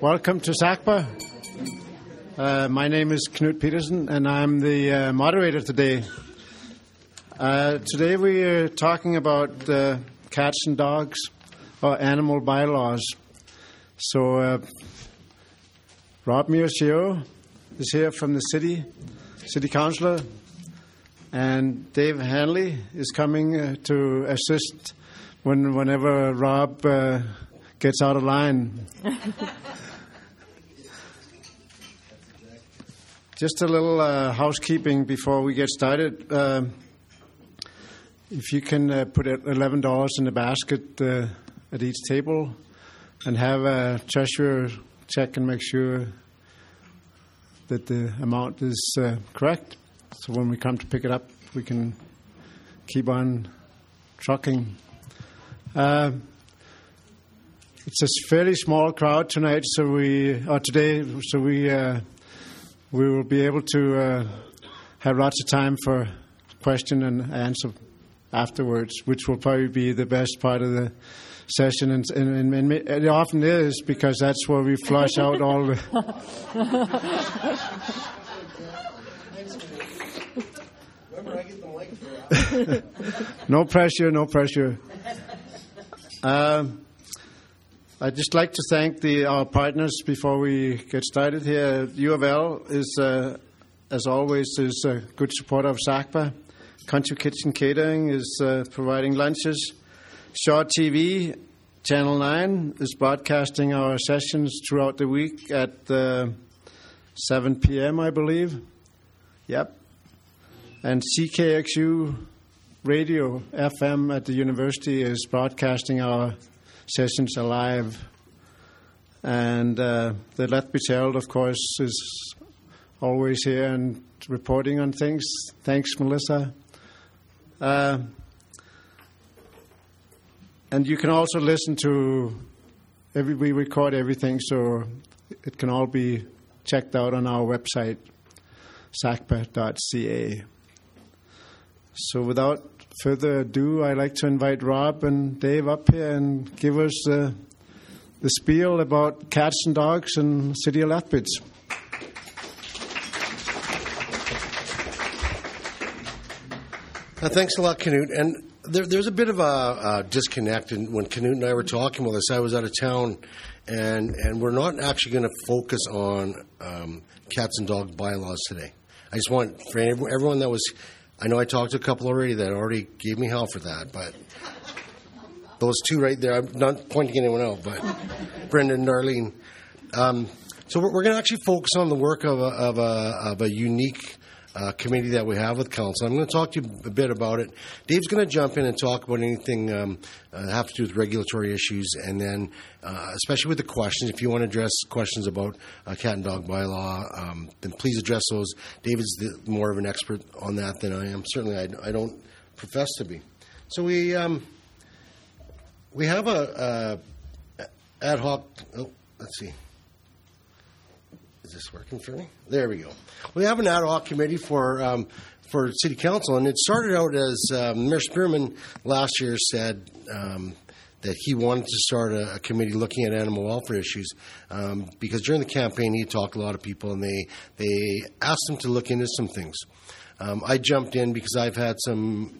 Welcome to SACPA. Uh, my name is Knut Peterson, and I'm the uh, moderator today. Uh, today we are talking about uh, cats and dogs, or animal bylaws. So, uh, Rob Miyashiro is here from the city, city councillor, and Dave Hanley is coming uh, to assist when whenever Rob gets out of line. Just a little uh, housekeeping before we get started. Um if you can uh, put eleven dollars in the basket uh, at each table, and have a treasurer check and make sure that the amount is uh, correct. So when we come to pick it up, we can keep on trucking. Uh, it's a fairly small crowd tonight, so we or today, so we uh, we will be able to uh, have lots of time for question and answer afterwards, which will probably be the best part of the session, and, and, and it often is because that's where we flush out all the. no pressure, no pressure. Um, I'd just like to thank the, our partners before we get started here. U of L is, uh, as always, is a good supporter of SACPA. Country Kitchen Catering is uh, providing lunches. Shaw TV, Channel 9, is broadcasting our sessions throughout the week at uh, 7 p.m., I believe. Yep. And CKXU Radio FM at the university is broadcasting our sessions alive. And uh, the Let Be Told, of course, is always here and reporting on things. Thanks, Melissa. Uh, and you can also listen to every we record everything, so it can all be checked out on our website, sacpa.ca. So without further ado, I'd like to invite Rob and Dave up here and give us uh, the spiel about cats and dogs and City of Lethbridge. Uh, thanks a lot, Knut. And there, there's a bit of a, disconnect. And when Knut and I were talking about this, I was out of town, and and we're not actually going to focus on um, cats and dog bylaws today. I just want for everyone that was I know I talked to a couple already that already gave me hell for that, but those two right there, I'm not pointing anyone out, but Brendan and Darlene. Um, so we're, we're going to actually focus on the work of a, of a, of a unique uh, committee that we have with council. I'm going to talk to you a bit about it. Dave's going to jump in and talk about anything um, uh, have to do with regulatory issues, and then uh, especially with the questions. If you want to address questions about uh, cat and dog bylaw, um, then please address those. David's the, more of an expert on that than I am. Certainly, I, I don't profess to be. So we um, we have a, a ad hoc. Oh, let's see. Is this working for me? There we go. We have an ad hoc committee for um, for city council, and it started out as um, Mayor Spearman last year said um, that he wanted to start a, a, committee looking at animal welfare issues um, because during the campaign he talked to a lot of people, and they they asked him to look into some things. Um, I jumped in because I've had some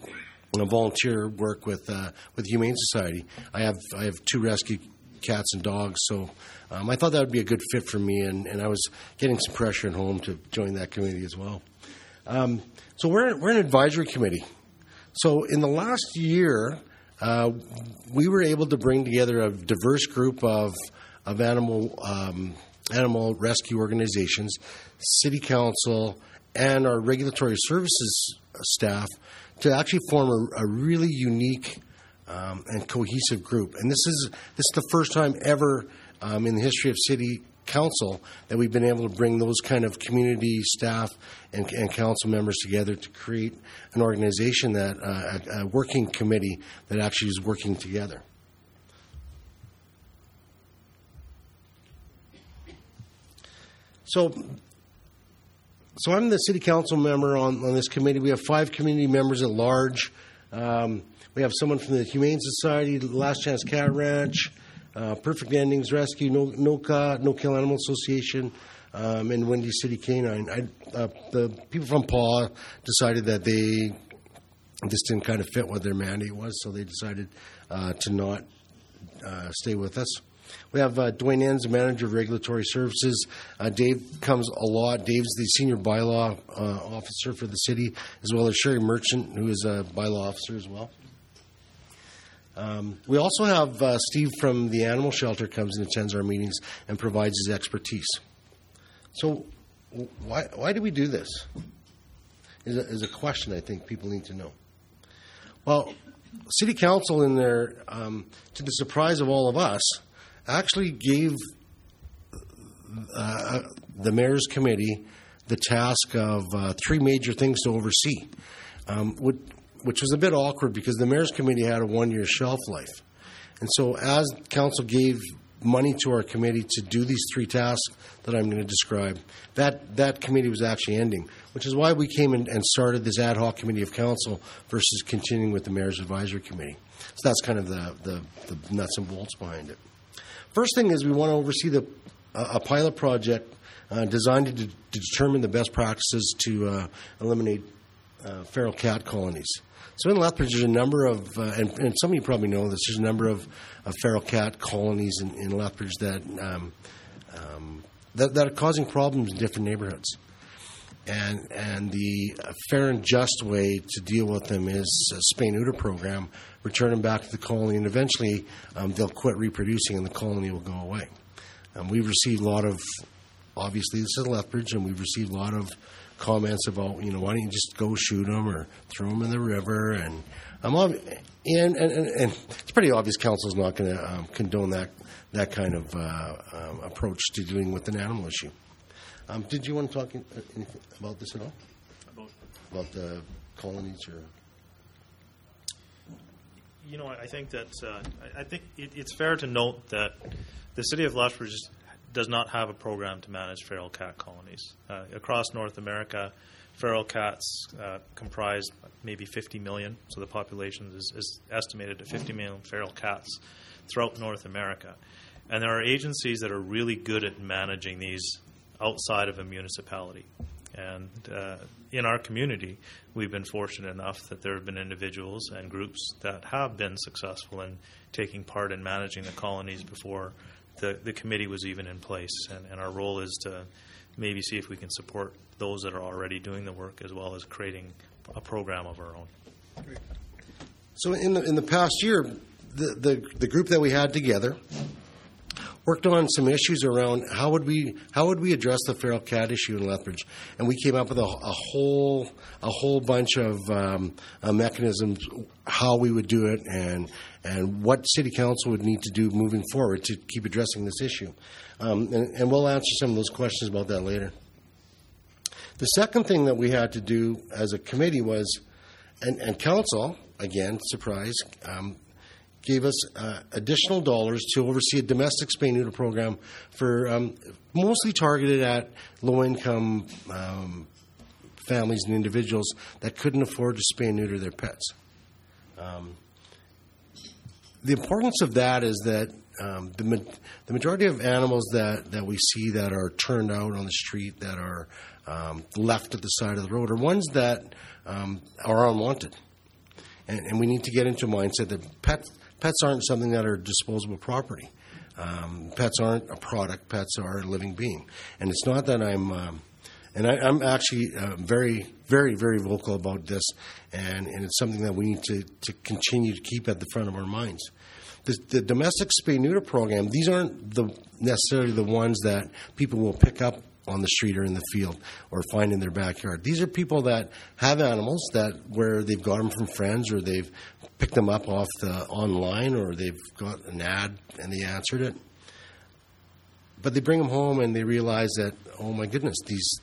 volunteer work with uh, with Humane Society. I have I have two rescue cats and dogs. So um, I thought that would be a good fit for me, and, and I was getting some pressure at home to join that committee as well. Um, so we're, we're an advisory committee. So in the last year, uh, we were able to bring together a diverse group of, of animal, um, animal rescue organizations, city council, and our regulatory services staff to actually form a, a really unique um, and cohesive group. And this is this is the first time ever um, in the history of city council that we've been able to bring those kind of community staff and, and council members together to create an organization that uh, a, a working committee that actually is working together. So, so I'm the city council member on, on this committee. We have five community members at large. Um, we have someone from the Humane Society, Last Chance Cat Ranch, uh, Perfect Endings Rescue, no, no, Kill Animal Association, um, and Windy City Canine. I, uh, the people from Paw decided that they this didn't kind of fit what their mandate was, so they decided uh, to not uh, stay with us. We have uh, Dwayne Enns, manager of regulatory services. Uh, Dave comes a lot. Dave's the senior bylaw uh, officer for the city, as well as Sherry Merchant, who is a bylaw officer as well. Um, we also have uh, Steve from the animal shelter comes and attends our meetings and provides his expertise. So, why why do we do this? Is a, is a question I think people need to know. Well, City Council, in their um, to the surprise of all of us, actually gave uh, the mayor's committee the task of uh, three major things to oversee, um, which was a bit awkward because the mayor's committee had a one-year shelf life, and so as council gave money to our committee to do these three tasks that I'm going to describe. That that committee was actually ending, which is why we came and started this ad hoc committee of council versus continuing with the mayor's advisory committee. So that's kind of the, the, the nuts and bolts behind it. First thing is we want to oversee the uh, a pilot project uh, designed to, de- to, determine the best practices to uh, eliminate uh, feral cat colonies. So in Lethbridge, there's a number of, uh, and, and, some of you probably know this, there's a number of, of feral cat colonies in, in Lethbridge that, um, um, that, that are causing problems in different neighborhoods. And, and the fair and just way to deal with them is a spay neuter program, return them back to the colony, and eventually um, they'll quit reproducing and the colony will go away. Um, we've received a lot of, obviously, this is Lethbridge, and we've received a lot of comments about, you know, why don't you just go shoot them or throw them in the river? And I'm ob- and, and, and it's pretty obvious council's not going to um, condone that that kind of uh, um, approach to dealing with an animal issue. Um, did you want to talk in, uh, anything about this at all? About, about the colonies or? You know, I think that uh, I, I think it, it's fair to note that the city of Lethbridge does not have a program to manage feral cat colonies. Uh, across North America, feral cats uh, comprise maybe 50 million, so the population is, is, estimated at 50 million feral cats throughout North America. And there are agencies that are really good at managing these outside of a municipality. And uh, in our community, we've been fortunate enough that there have been individuals and groups that have been successful in taking part in managing the colonies before the, the committee was even in place. And, and our role is to maybe see if we can support those that are already doing the work as well as creating a program of our own. So in the in the past year, the, the, the group that we had together worked on some issues around how would we how would we address the feral cat issue in Lethbridge, and we came up with a, a whole a whole bunch of um, uh, mechanisms how we would do it and and what city council would need to do moving forward to keep addressing this issue. Um, and, and, we'll answer some of those questions about that later. The second thing that we had to do as a committee was, and, and council, again, surprise, um, gave us uh, additional dollars to oversee a domestic spay neuter program for um, mostly targeted at low income um, families and individuals that couldn't afford to spay and neuter their pets. Um, the importance of that is that um, the, ma- the majority of animals that, that we see that are turned out on the street, that are um, left at the side of the road, are ones that um, are unwanted. And, and, we need to get into a mindset that pets, pets aren't something that are disposable property. Um, pets aren't a product, pets are a living being. And it's not that I'm. Um, and I, am actually uh, very, very, very vocal about this, and, and it's something that we need to, to continue to keep at the front of our minds. The, the domestic spay neuter program, these aren't the, necessarily the ones that people will pick up on the street or in the field or find in their backyard. These are people that have animals that where they've got them from friends or they've picked them up off the online or they've got an ad and they answered it. But they bring them home and they realize that oh my goodness, these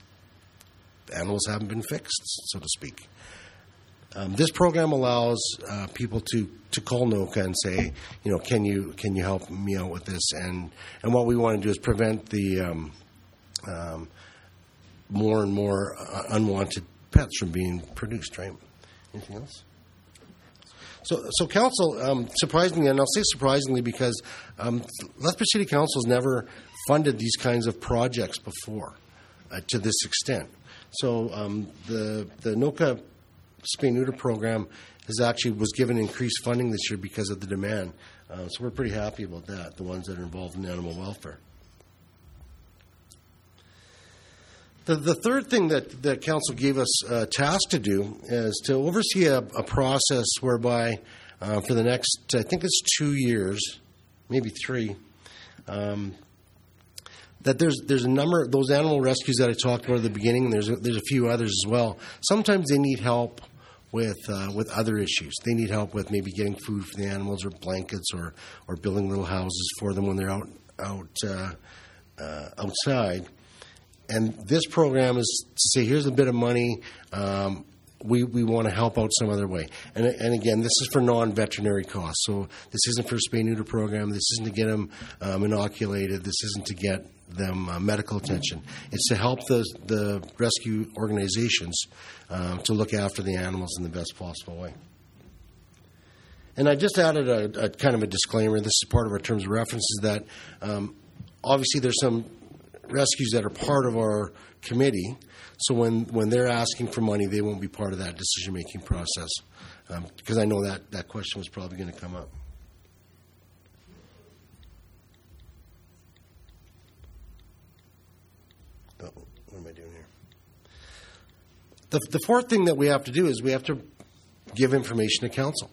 animals haven't been fixed, so to speak. Um, this program allows uh, people to, to call NOCA and say, you know, can you can you help me out with this? And and what we want to do is prevent the um, um, more and more uh, unwanted pets from being produced. Right? Anything else? So, so council, um, surprisingly, and I'll say surprisingly because um, Lethbridge City Council has never funded these kinds of projects before uh, to this extent. So um, the the NOCA spay neuter program has actually was given increased funding this year because of the demand. Uh, so we're pretty happy about that. The ones that are involved in animal welfare. The, the third thing that the council gave us a task to do is to oversee a, a process whereby, uh, for the next, I think it's two years, maybe three, um, that there's there's a number of those animal rescues that I talked about at the beginning. There's a, there's a few others as well. Sometimes they need help with uh, with other issues. They need help with maybe getting food for the animals, or blankets, or or building little houses for them when they're out out uh, uh, outside. And this program is to say, here's a bit of money. Um, we, we want to help out some other way. And, and again, this is for non veterinary costs. So this isn't for spay neuter program. This isn't to get them um, inoculated. This isn't to get them uh, medical attention. It's to help the, the rescue organizations um, to look after the animals in the best possible way. And I just added a, a, kind of a disclaimer. This is part of our terms of references that um, obviously there's some rescues that are part of our committee. So when, when they're asking for money, they won't be part of that decision making process um, because I know that that question was probably going to come up. Oh, what am I doing here? The, the fourth thing that we have to do is we have to give information to council.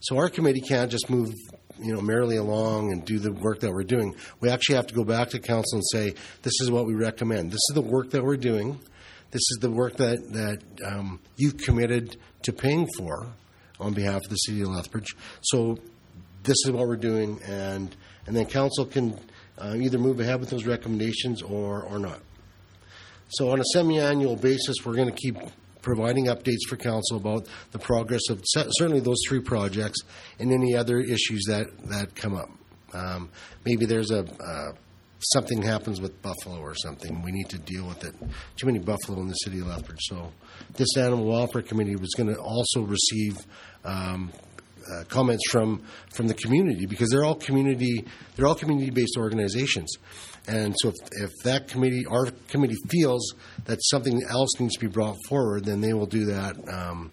So our committee can't just move you know merrily along and do the work that we're doing. We actually have to go back to council and say, this is what we recommend. This is the work that we're doing. This is the work that that um, you've committed to paying for on behalf of the city of Lethbridge. So this is what we're doing, and and then council can uh, either move ahead with those recommendations or or not. So on a semi-annual basis, we're going to keep providing updates for council about the progress of certainly those three projects and any other issues that, that come up. Um, maybe there's a uh, something happens with buffalo or something. We need to deal with it. Too many buffalo in the city of Lethbridge. So this animal welfare committee was going to also receive um, uh, comments from from the community because they're all community they're all community based organizations, and so if, if that committee our committee feels that something else needs to be brought forward, then they will do that. Um,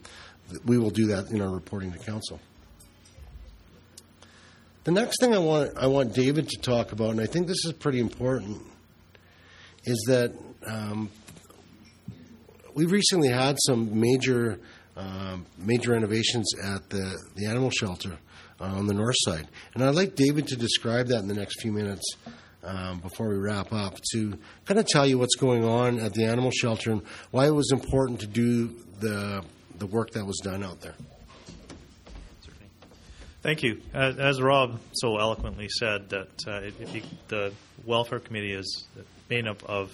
we will do that in our reporting to council. The next thing I want I want David to talk about, and I think this is pretty important, is that um, we recently had some major um, major renovations at the, the animal shelter uh, on the north side. And I'd like David to describe that in the next few minutes um, before we wrap up to kind of tell you what's going on at the animal shelter and why it was important to do the, the work that was done out there. Thank you. As, Rob so eloquently said, that uh, it, it, the welfare committee is made up of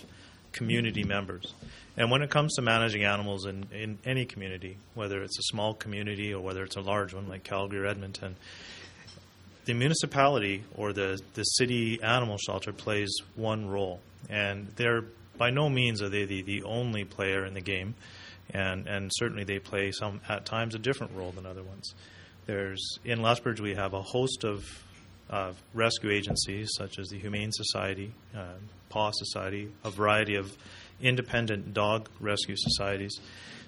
community members. And when it comes to managing animals in, in any community, whether it's a small community or whether it's a large one like Calgary or Edmonton, the municipality or the, the city animal shelter plays one role. And they're by no means are they the, the only player in the game. And, and certainly they play some at times a different role than other ones. There's in Lethbridge we have a host of uh, rescue agencies such as the Humane Society, uh, Paw Society, a variety of independent dog rescue societies.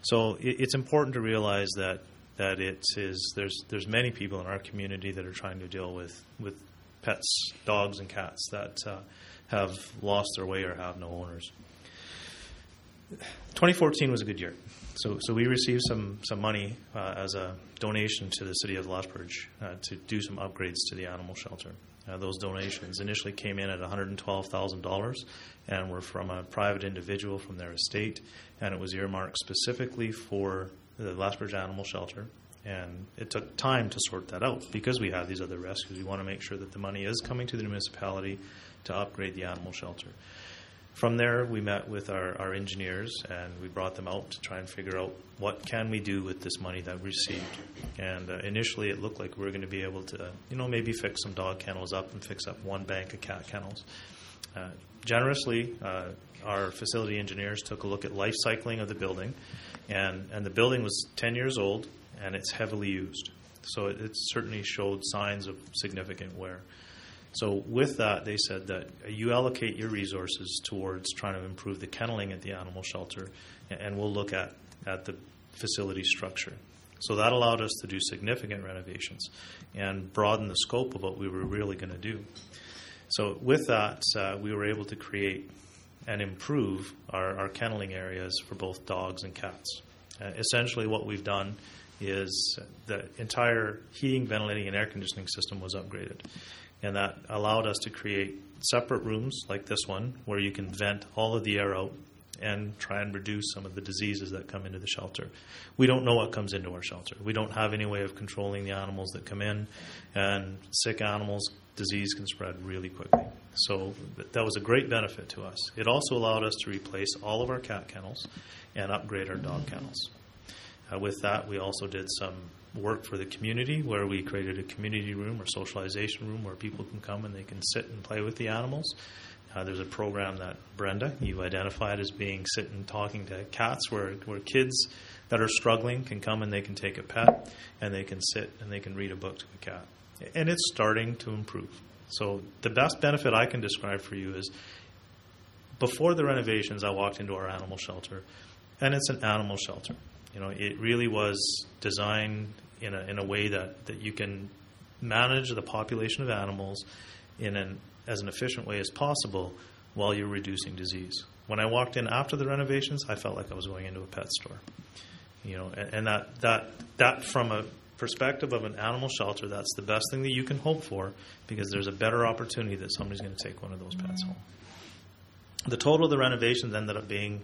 So it, it's important to realize that that it is there's there's many people in our community that are trying to deal with with pets, dogs and cats that uh, have lost their way or have no owners. 2014 was a good year. So, so we received some, some money uh, as a donation to the city of Lethbridge uh, to do some upgrades to the animal shelter. Uh, those donations initially came in at $112,000 and were from a private individual from their estate, and it was earmarked specifically for the Lethbridge Animal Shelter. And it took time to sort that out because we have these other rescues. We want to make sure that the money is coming to the municipality to upgrade the animal shelter. From there, we met with our, our engineers and we brought them out to try and figure out what can we do with this money that we received. And uh, initially, it looked like we were going to be able to, you know, maybe fix some dog kennels up and fix up one bank of cat kennels. Uh, generously, uh, our facility engineers took a look at life cycling of the building, and, and the building was 10 years old and it's heavily used. So it, it certainly showed signs of significant wear. So with that, they said that you allocate your resources towards trying to improve the kenneling at the animal shelter, and we'll look at, at the facility structure. So that allowed us to do significant renovations and broaden the scope of what we were really going to do. So with that, uh, we were able to create and improve our, our kenneling areas for both dogs and cats. Uh, essentially, what we've done is the entire heating, ventilating, and air conditioning system was upgraded. And that allowed us to create separate rooms like this one where you can vent all of the air out and try and reduce some of the diseases that come into the shelter. We don't know what comes into our shelter. We don't have any way of controlling the animals that come in, and sick animals, disease can spread really quickly. So that was a great benefit to us. It also allowed us to replace all of our cat kennels and upgrade our dog kennels. Uh, with that, we also did some work for the community where we created a community room or socialization room where people can come and they can sit and play with the animals. Uh, there's a program that Brenda, you identified as being sitting talking to cats, where, where kids that are struggling can come and they can take a pet and they can sit and they can read a book to a cat. And it's starting to improve. So, the best benefit I can describe for you is before the renovations, I walked into our animal shelter, and it's an animal shelter. You know, it really was designed in a, in a way that, that you can manage the population of animals in an as an efficient way as possible while you're reducing disease. When I walked in after the renovations, I felt like I was going into a pet store. You know, and, and that that that from a perspective of an animal shelter, that's the best thing that you can hope for because there's a better opportunity that somebody's going to take one of those pets home. The total of the renovations ended up being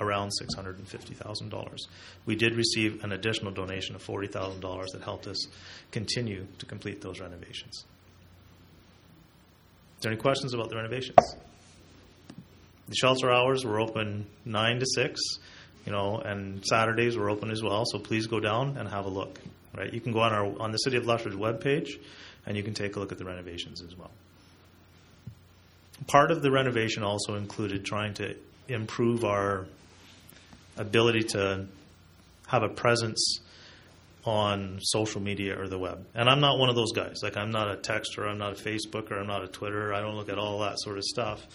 around $650,000. We did receive an additional donation of $40,000 that helped us continue to complete those renovations. Is there any questions about the renovations? The shelter hours were open 9 to 6, you know, and Saturdays were open as well, so please go down and have a look. Right? You can go on our on the City of Lethbridge webpage and you can take a look at the renovations as well. Part of the renovation also included trying to improve our ability to have a presence on social media or the web. And I'm not one of those guys. Like I'm not a texter, I'm not a Facebooker, I'm not a Twitter. I don't look at all that sort of stuff.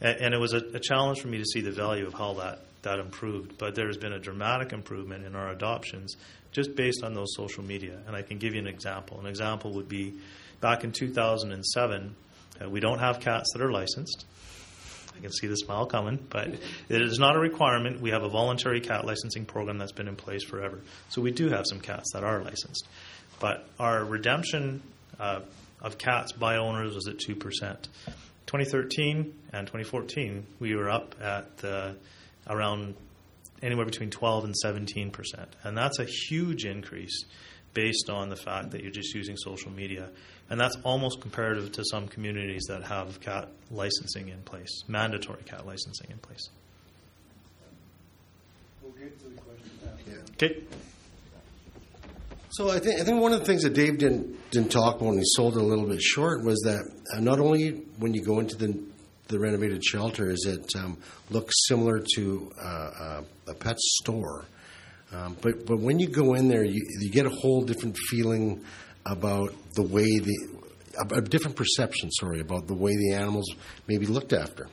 And, and it was a, a, challenge for me to see the value of how that that improved. But there's been a dramatic improvement in our adoptions just based on those social media. And I can give you an example. An example would be back in 2007. Uh, we don't have cats that are licensed. I can see the smile coming, but it is not a requirement. We have a voluntary cat licensing program that's been in place forever. So we do have some cats that are licensed. But our redemption uh, of cats by owners was at 2%. 2013 and 2014, we were up at uh, around anywhere between 12 and 17%. And that's a huge increase based on the fact that you're just using social media. And that's almost comparative to some communities that have cat licensing in place, mandatory cat licensing in place. We'll get to the question after. Okay. So I think I think one of the things that Dave didn't didn't talk about when he sold it a little bit short was that uh, not only when you go into the the renovated shelter is it um, looks similar to uh, uh, a pet store, um, but but when you go in there, you, you get a whole different feeling about the way the a, different perception, sorry, about the way the animals may be looked after.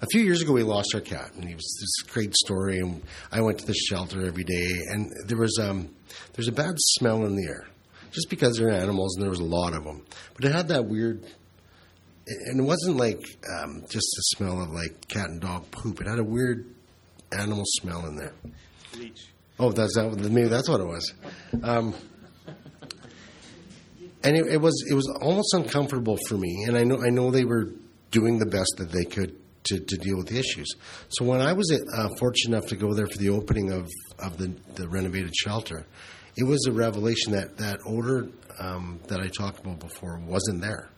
A few years ago, we lost our cat, and it was this great story. And I went to the shelter every day, and there was um, there's a bad smell in the air, just because they're animals, and there was a lot of them. But it had that weird, and it wasn't like um, just the smell of like cat and dog poop. It had a weird animal smell in there. Bleach. Oh, that's that. Maybe that's what it was. Um, and it, it, was it was almost uncomfortable for me. And I know I know they were doing the best that they could to, to deal with the issues. So when I was uh, fortunate enough to go there for the opening of of the, the renovated shelter, it was a revelation that that odor um, that I talked about before wasn't there.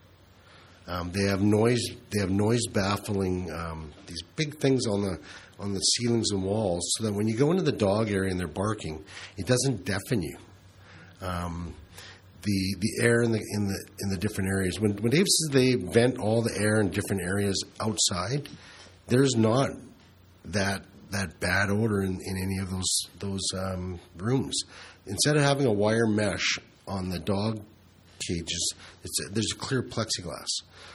Um, they have noise. They have noise baffling um, these big things on the on the ceilings and walls, so that when you go into the dog area and they're barking, it doesn't deafen you. Um, the the air in the in the in the different areas. When when Dave says they vent all the air in different areas outside, there's not that that bad odor in, in any of those those um, rooms. Instead of having a wire mesh on the dog cages, a, there's a clear plexiglass,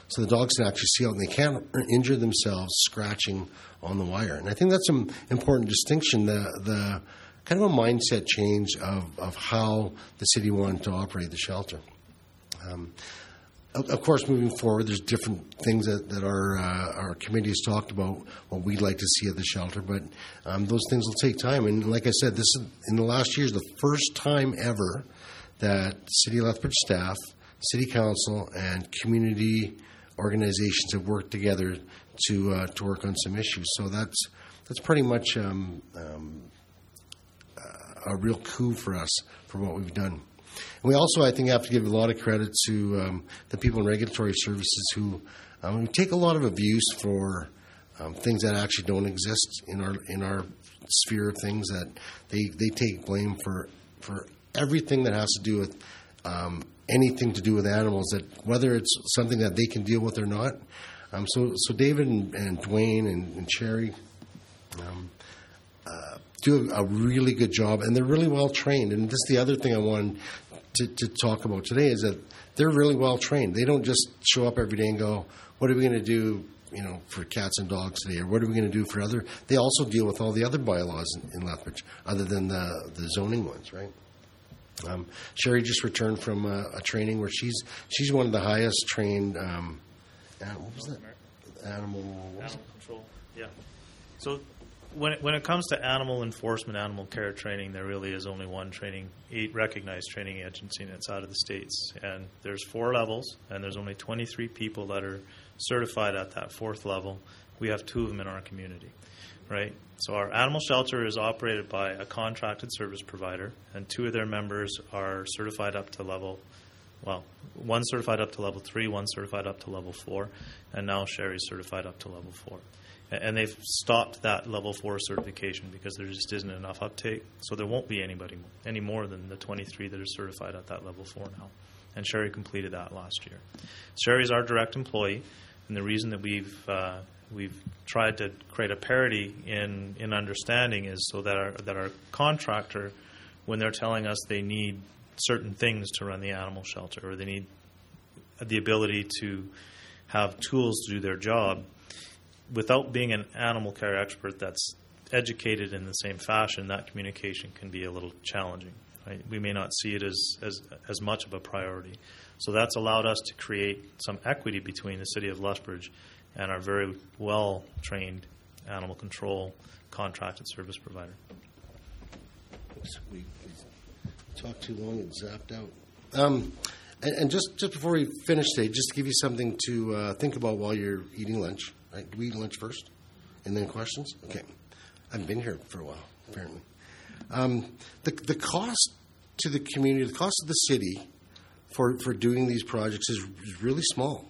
so the dogs can actually see out and they can't injure themselves scratching on the wire. And I think that's an important distinction. The the kind of a mindset change of, of how the city wanted to operate the shelter. Um, of, of course, moving forward, there's different things that, that our uh, our committee has talked about what we'd like to see at the shelter, but um, those things will take time. And like I said, this is, in the last year is the first time ever that City Lethbridge staff, City Council, and community organizations have worked together to uh, to work on some issues. So that's that's pretty much um, um, a real coup for us for what we've done. And we also, I think, have to give a lot of credit to um, the people in regulatory services who um, take a lot of abuse for um, things that actually don't exist in our in our sphere of things. That they, they take blame for for everything that has to do with um, anything to do with animals. That whether it's something that they can deal with or not. Um, so so David and, and Dwayne and, and Sherry. Um, uh, do a really good job, and they're really well trained. And this is the other thing I wanted to, to talk about today is that they're really well trained. They don't just show up every day and go, "What are we going to do?" You know, for cats and dogs today, or what are we going to do for other? They also deal with all the other bylaws in, in Lethbridge, other than the the zoning ones, right? Um, Sherry just returned from a, a, training where she's she's one of the highest trained. Um, what was that? Animal. Animal control. Yeah. So when it, when it comes to animal enforcement, animal care training, there really is only one training, recognized training agency, and it's out of the states. And there's four levels, and there's only 23 people that are certified at that fourth level. We have two of them in our community, right? So our animal shelter is operated by a contracted service provider, and two of their members are certified up to level. Well, one certified up to level three, one certified up to level four, and now Sherry's certified up to level four and they've stopped that level four certification because there just isn't enough uptake. So there won't be anybody any more than the 23 that are certified at that level four now. And Sherry completed that last year. Sherry is our direct employee, and the reason that we've uh, we've tried to create a parity in in understanding is so that our that our contractor, when they're telling us they need certain things to run the animal shelter or they need the ability to have tools to do their job, without being an animal care expert that's educated in the same fashion, that communication can be a little challenging. Right? We may not see it as, as, as much of a priority. So that's allowed us to create some equity between the city of Lethbridge and our very well trained animal control contracted service provider. We talked too long and zapped out. Um, and, and, just, just before we finish today, just to give you something to uh, think about while you're eating lunch. Right? Do we eat lunch first? And then questions? Okay. I've been here for a while, apparently. Um, the, the cost to the community, the cost of the city for, for doing these projects is, is really small.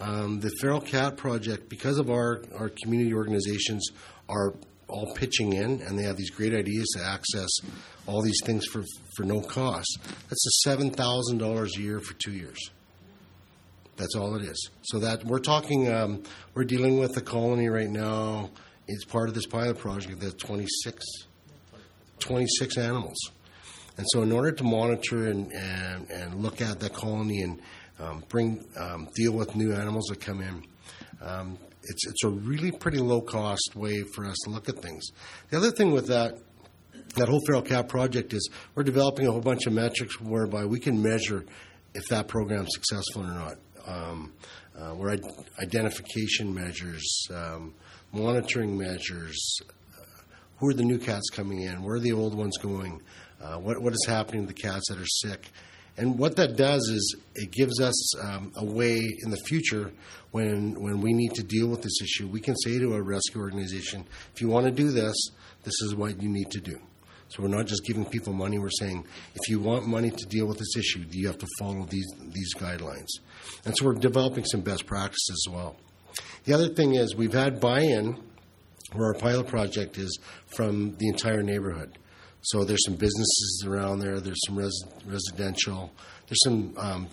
Um, the Feral Cat Project, because of our, our community organizations, are all pitching in and they have these great ideas to access all these things for, for no cost. That's a $7,000 a year for two years. That's all it is. So that we're talking, um, we're dealing with a colony right now. It's part of this pilot project. That's 26, 26 animals. And so, in order to monitor and, and, and look at that colony and um, bring um, deal with new animals that come in, um, it's it's a really pretty low cost way for us to look at things. The other thing with that that whole feral cat project is we're developing a whole bunch of metrics whereby we can measure if that program's successful or not um, uh, where identification measures, um, monitoring measures, uh, who are the new cats coming in, where are the old ones going, uh, what, what is happening to the cats that are sick. And what that does is it gives us um, a way in the future when when we need to deal with this issue, we can say to a rescue organization, if you want to do this, this is what you need to do. So we're not just giving people money. We're saying if you want money to deal with this issue, you have to follow these these guidelines. And so we're developing some best practices as well. The other thing is we've had buy-in where our pilot project is from the entire neighborhood. So there's some businesses around there. There's some res- residential. There's some um,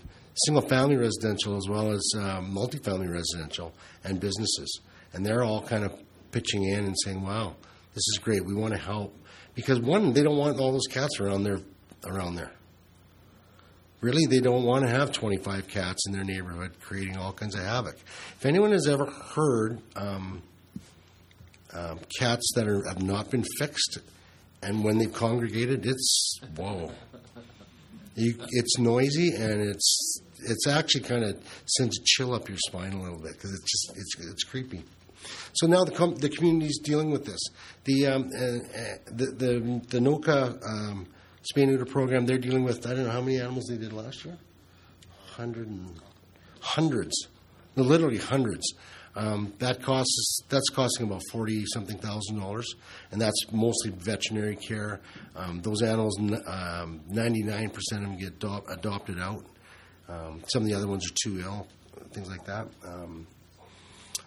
single-family residential as well as um, multifamily residential and businesses, and they're all kind of pitching in and saying, "Wow, this is great. We want to help." because one, they don't want all those cats around there. Around there, really they don't want to have 25 cats in their neighborhood creating all kinds of havoc. If anyone has ever heard um, um, cats that are, have not been fixed, and when they've congregated, it's whoa. You, it's noisy and it's it's actually kind of sends a chill up your spine a little bit because it's just it's it's creepy. So now the com- the community is dealing with this. The um, uh, uh, the the the NOCA um, spay neuter program they're dealing with. I don't know how many animals they did last year. Hundred and hundreds, literally hundreds. Um, that costs that's costing about forty something thousand dollars, and that's mostly veterinary care. Um, those animals, ninety nine percent of them get adop- adopted out. Um, some of the other ones are too ill, things like that. Um,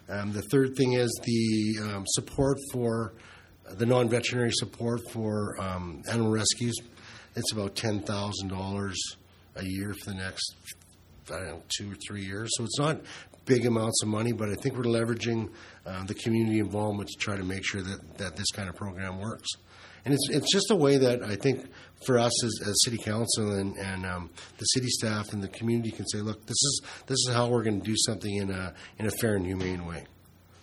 um, the third thing is the um, support for the non veterinary support for um, animal rescues. It's about ten thousand dollars a year for the next I don't know two or three years. So it's not big amounts of money, but I think we're leveraging uh, the community involvement to try to make sure that, that this kind of program works. And it's it's just a way that I think for us as, as city council and, and um, the city staff and the community can say, look, this is this is how we're going to do something in a in a fair and humane way.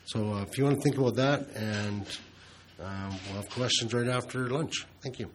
So uh, if you want to think about that, and um, we'll have questions right after lunch. Thank you.